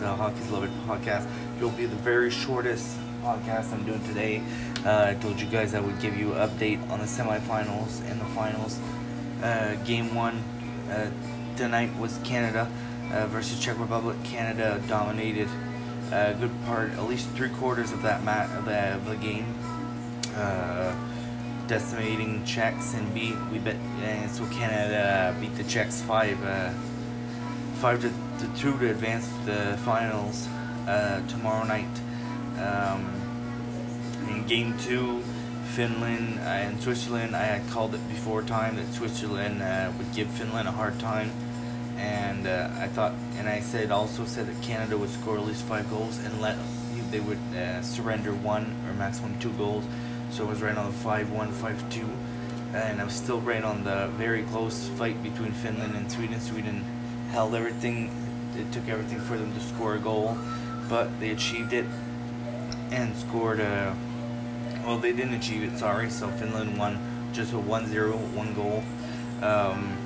the Hockey's Lovers podcast. It'll be the very shortest podcast I'm doing today. Uh, I told you guys I would give you an update on the semifinals and the finals. Uh, game one uh, tonight was Canada uh, versus Czech Republic. Canada dominated a good part, at least three quarters of that mat of the, of the game. Uh, decimating Czechs and beat we bet and so Canada beat the Czechs five uh, five to, to two to advance the finals uh, tomorrow night. Um, in game two, Finland and Switzerland. I had called it before time that Switzerland uh, would give Finland a hard time, and uh, I thought, and I said also said that Canada would score at least five goals and let they would uh, surrender one or maximum two goals. So I was right on the 5 1, 5 2. And I was still right on the very close fight between Finland and Sweden. Sweden held everything, it took everything for them to score a goal, but they achieved it and scored a. Well, they didn't achieve it, sorry. So Finland won just a 1 0, one goal. Um,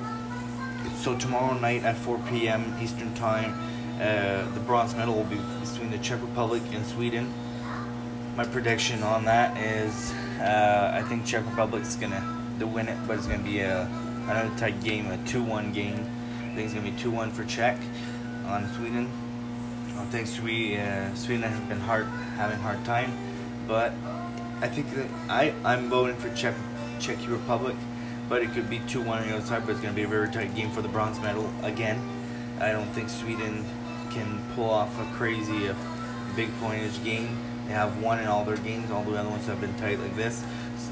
so tomorrow night at 4 p.m. Eastern Time, uh, the bronze medal will be between the Czech Republic and Sweden my prediction on that is uh, I think Czech Republic's gonna to win it, but it's gonna be a another tight game, a two-one game. I think it's gonna be two-one for Czech on Sweden. I think Sweden, uh, Sweden has been hard having hard time, but I think that I I'm voting for Czech Czech Republic, but it could be two-one on the other side. But it's gonna be a very tight game for the bronze medal again. I don't think Sweden can pull off a crazy uh, big pointage game they have won in all their games. All the other ones have been tight like this.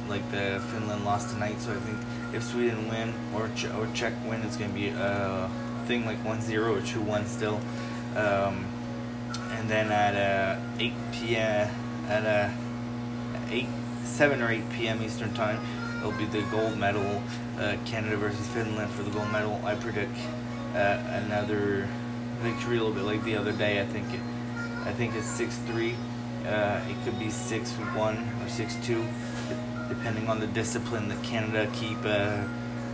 Like the Finland lost tonight, so I think if Sweden win or Ch- or Czech win, it's gonna be a thing like 1-0 or 2-1 still. Um, and then at uh, 8 p.m. at uh, 8 7 or 8 p.m. Eastern time, it'll be the gold medal. Uh, Canada versus Finland for the gold medal. I predict uh, another victory, a little bit like the other day. I think it, I think it's 6-3. Uh, it could be six one or six two, depending on the discipline that Canada keep. Uh,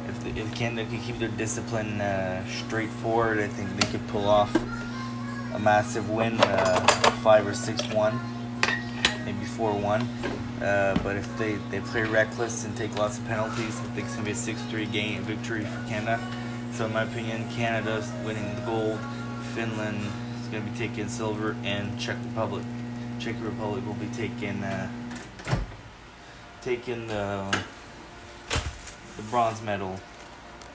if, the, if Canada can keep their discipline uh, straightforward, I think they could pull off a massive win, uh, five or six one, maybe four one. Uh, but if they, they play reckless and take lots of penalties, I think it's gonna be a six three game victory for Canada. So in my opinion, Canada's winning the gold. Finland is gonna be taking silver, and Czech Republic Czech Republic will be taking uh, taking the the bronze medal.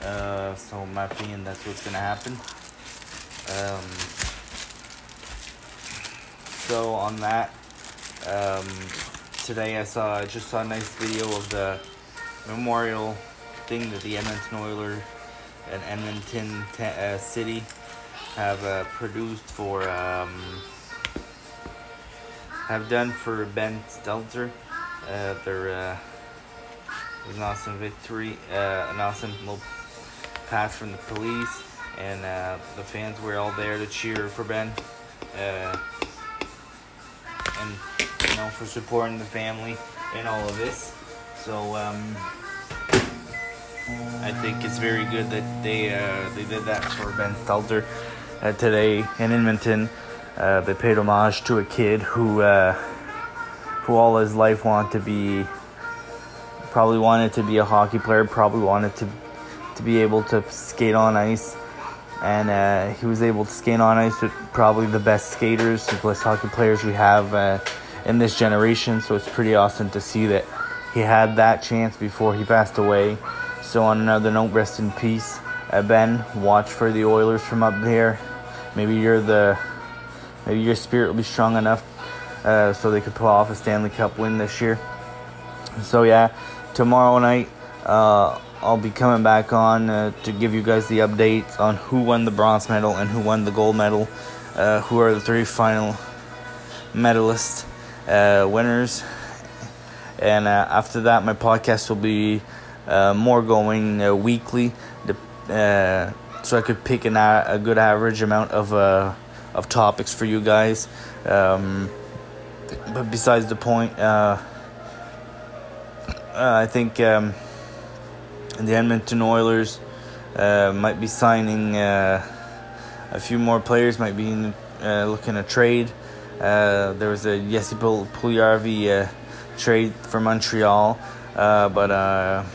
Uh, so in my opinion, that's what's gonna happen. Um, so on that, um, today I saw I just saw a nice video of the memorial thing that the Edmonton Oilers and Edmonton uh, City have uh, produced for. Um, have done for Ben Stelter. Uh, their uh, an awesome victory, uh, an awesome little pass from the police, and uh, the fans were all there to cheer for Ben, and you know for supporting the family in all of this. So um, I think it's very good that they they did that for Ben Stelter today in Edmonton. They paid homage to a kid who all his life wanted to be, probably wanted to be a hockey player, probably wanted to, to be able to skate on ice, and uh, he was able to skate on ice with probably the best skaters, the best hockey players we have uh, in this generation. So it's pretty awesome to see that he had that chance before he passed away. So on another note, rest in peace, uh, Ben. Watch for the Oilers from up there. Maybe you're the Maybe your spirit will be strong enough uh, so they could pull off a Stanley Cup win this year. So yeah, tomorrow night uh, I'll be coming back on uh, to give you guys the updates on who won the bronze medal and who won the gold medal, uh, who are the three final medalist uh, winners. And uh, after that, my podcast will be more going weekly, so I could pick an, a good average amount of of topics for you guys. Um, but besides the point, uh, uh, I think um, the Edmonton Oilers uh, might be signing uh, a few more players might be uh, looking to trade. Uh, there was a Jesse Puljujarvi uh, trade for Montreal, but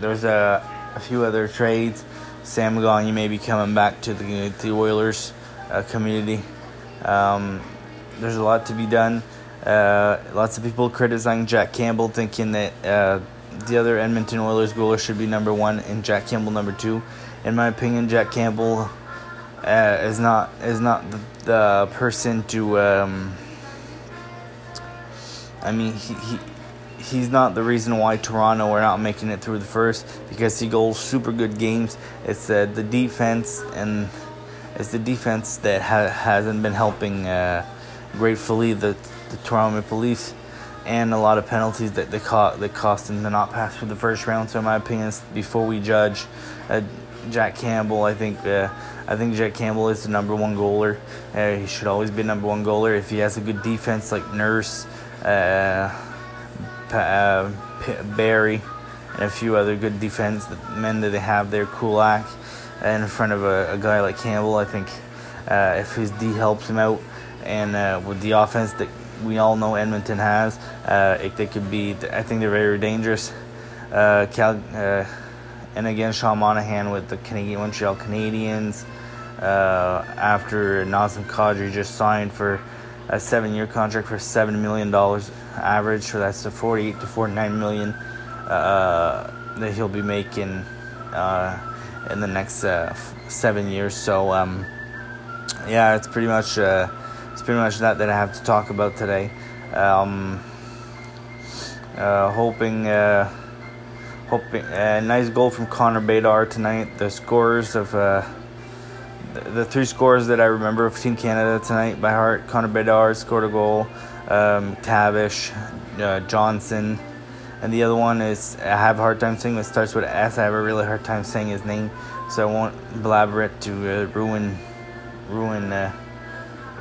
there's a, a few other trades. Sam Gagner may be coming back to the the Oilers community. Um, there's a lot to be done. Uh, lots of people criticizing Jack Campbell, thinking that uh, the other Edmonton Oilers goaler should be number one and Jack Campbell number two. In my opinion, Jack Campbell uh, is not is not the, the person to. Um, I mean, he, he he's not the reason why Toronto are not making it through the first because he goes super good games. It's uh, the defense and it's the defense that ha- hasn't been helping uh, gratefully the the Toronto Maple Leafs and a lot of penalties that they caught that cost them to not pass through the first round. So in my opinion, before we judge uh, Jack Campbell, I think uh, I think Jack Campbell is the number one goaler. Uh, he should always be number one goaler if he has a good defense like Nurse, uh, uh, Barrie, and a few other good defense men that they have there. Kulak, in front of a, a guy like Campbell, I think uh, if his D helps him out, and with the offense that we all know Edmonton has. Uh, it, they could be. I think they're very dangerous. Uh, Cal, uh, and again, Sean Monahan with the Canadian Montreal Canadiens. Uh, after Nazem Kadri just signed for a seven-year contract for seven million dollars average, so that's the forty-eight to forty-nine million uh, that he'll be making uh, in the next seven years. So, um, yeah, it's pretty much it's pretty much that that I have to talk about today. Um, uh, hoping, uh, hoping, uh, nice goal from Connor Bedard tonight. The scores of uh, the, the, three scores that I remember of Team Canada tonight by heart. Connor Bedard scored a goal. Um, Tavish, uh, Johnson, and the other one is I have a hard time saying. It starts with S. I have a really hard time saying his name, so I won't blabber it to uh, ruin ruin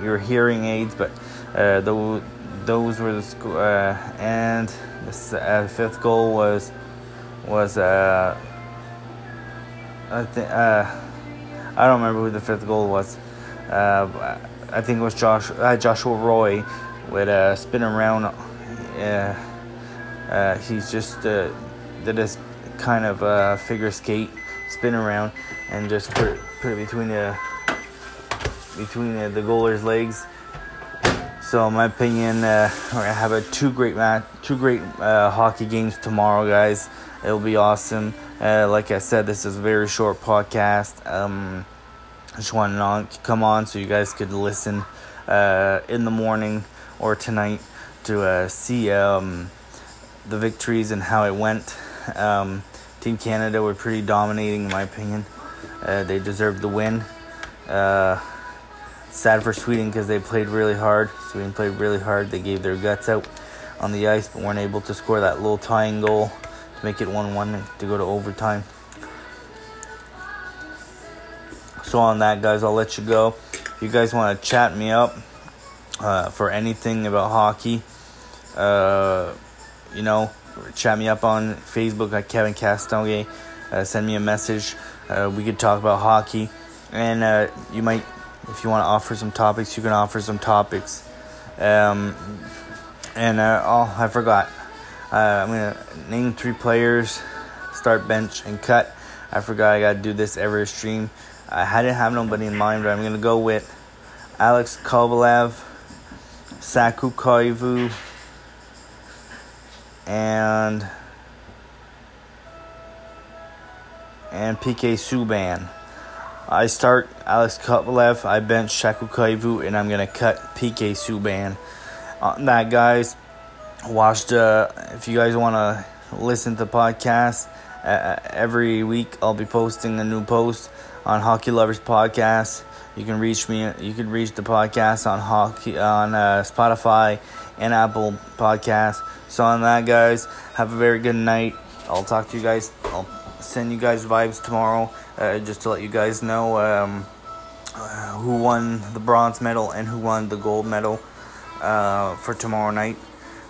your hearing aids, but uh, those those were the school. Uh, and the uh, fifth goal was was uh, I think uh, I don't remember who the fifth goal was. Uh, I think it was Josh uh, Joshua Roy with a spin around. Uh, uh, he's just uh, did this kind of uh, figure skate, spin around, and just put put it between the between uh, the goaler's legs. So, in my opinion, uh, we're gonna have a two great match, two great uh, hockey games tomorrow, guys. It'll be awesome. Uh, like I said, this is a very short podcast. Um, I just wanted to come on so you guys could listen uh, in the morning or tonight to see um, the victories and how it went. Um, Team Canada were pretty dominating, in my opinion. they deserved the win. Uh, Sad for Sweden because they played really hard. Sweden played really hard. They gave their guts out on the ice, but weren't able to score that little tying goal to make it 1 1 to go to overtime. So, on that, guys, I'll let you go. If you guys want to chat me up uh, for anything about hockey, uh, you know, chat me up on Facebook at Kevin Castonguay. Uh, send me a message. Uh, we could talk about hockey. And uh, you might if you want to offer some topics, you can offer some topics. Um, and uh, oh, I forgot. Uh, I'm gonna name three players, start bench and cut. I forgot I gotta do this every stream. I didn't have nobody in mind, but I'm gonna go with Alex Kovalev, Saku Koivu, and and PK Subban. I start Alex Kovalev, I bench Saku Koivu, and I'm going to cut PK Subban. On that, guys, watched, uh, if you guys want to listen to podcasts, uh, every week I'll be posting a new post on Hockey Lovers Podcast. You can reach me. You can reach the podcast on hockey on uh, Spotify and Apple Podcasts. So on that, guys, have a very good night. I'll talk to you guys. I'll send you guys vibes tomorrow uh, just to let you guys know um, uh, who won the bronze medal and who won the gold medal uh, for tomorrow night.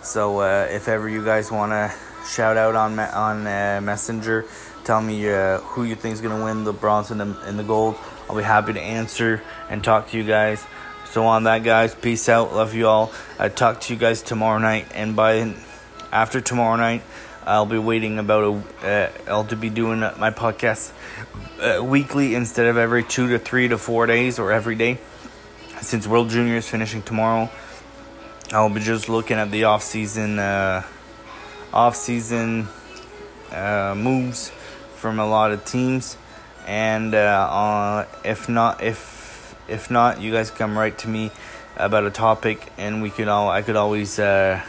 So uh, if ever you guys want to shout out on on Messenger, tell me who you think is gonna win the bronze and the, and the gold. I'll be happy to answer and talk to you guys. So on that, guys, peace out. Love you all. I talk to you guys tomorrow night, and by after tomorrow night, I'll be waiting about a. Uh, I'll to be doing my podcast uh, weekly instead of every two to three to four days or every day. Since World Junior is finishing tomorrow, I'll be just looking at the off season, uh, off season uh, moves from a lot of teams, and uh, if not, if if not, you guys come right to me about a topic, and we could all I could always uh,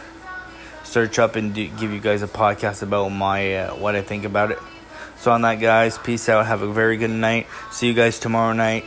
search up and do, give you guys a podcast about my uh, what I think about it. So on that, guys, peace out. Have a very good night. See you guys tomorrow night.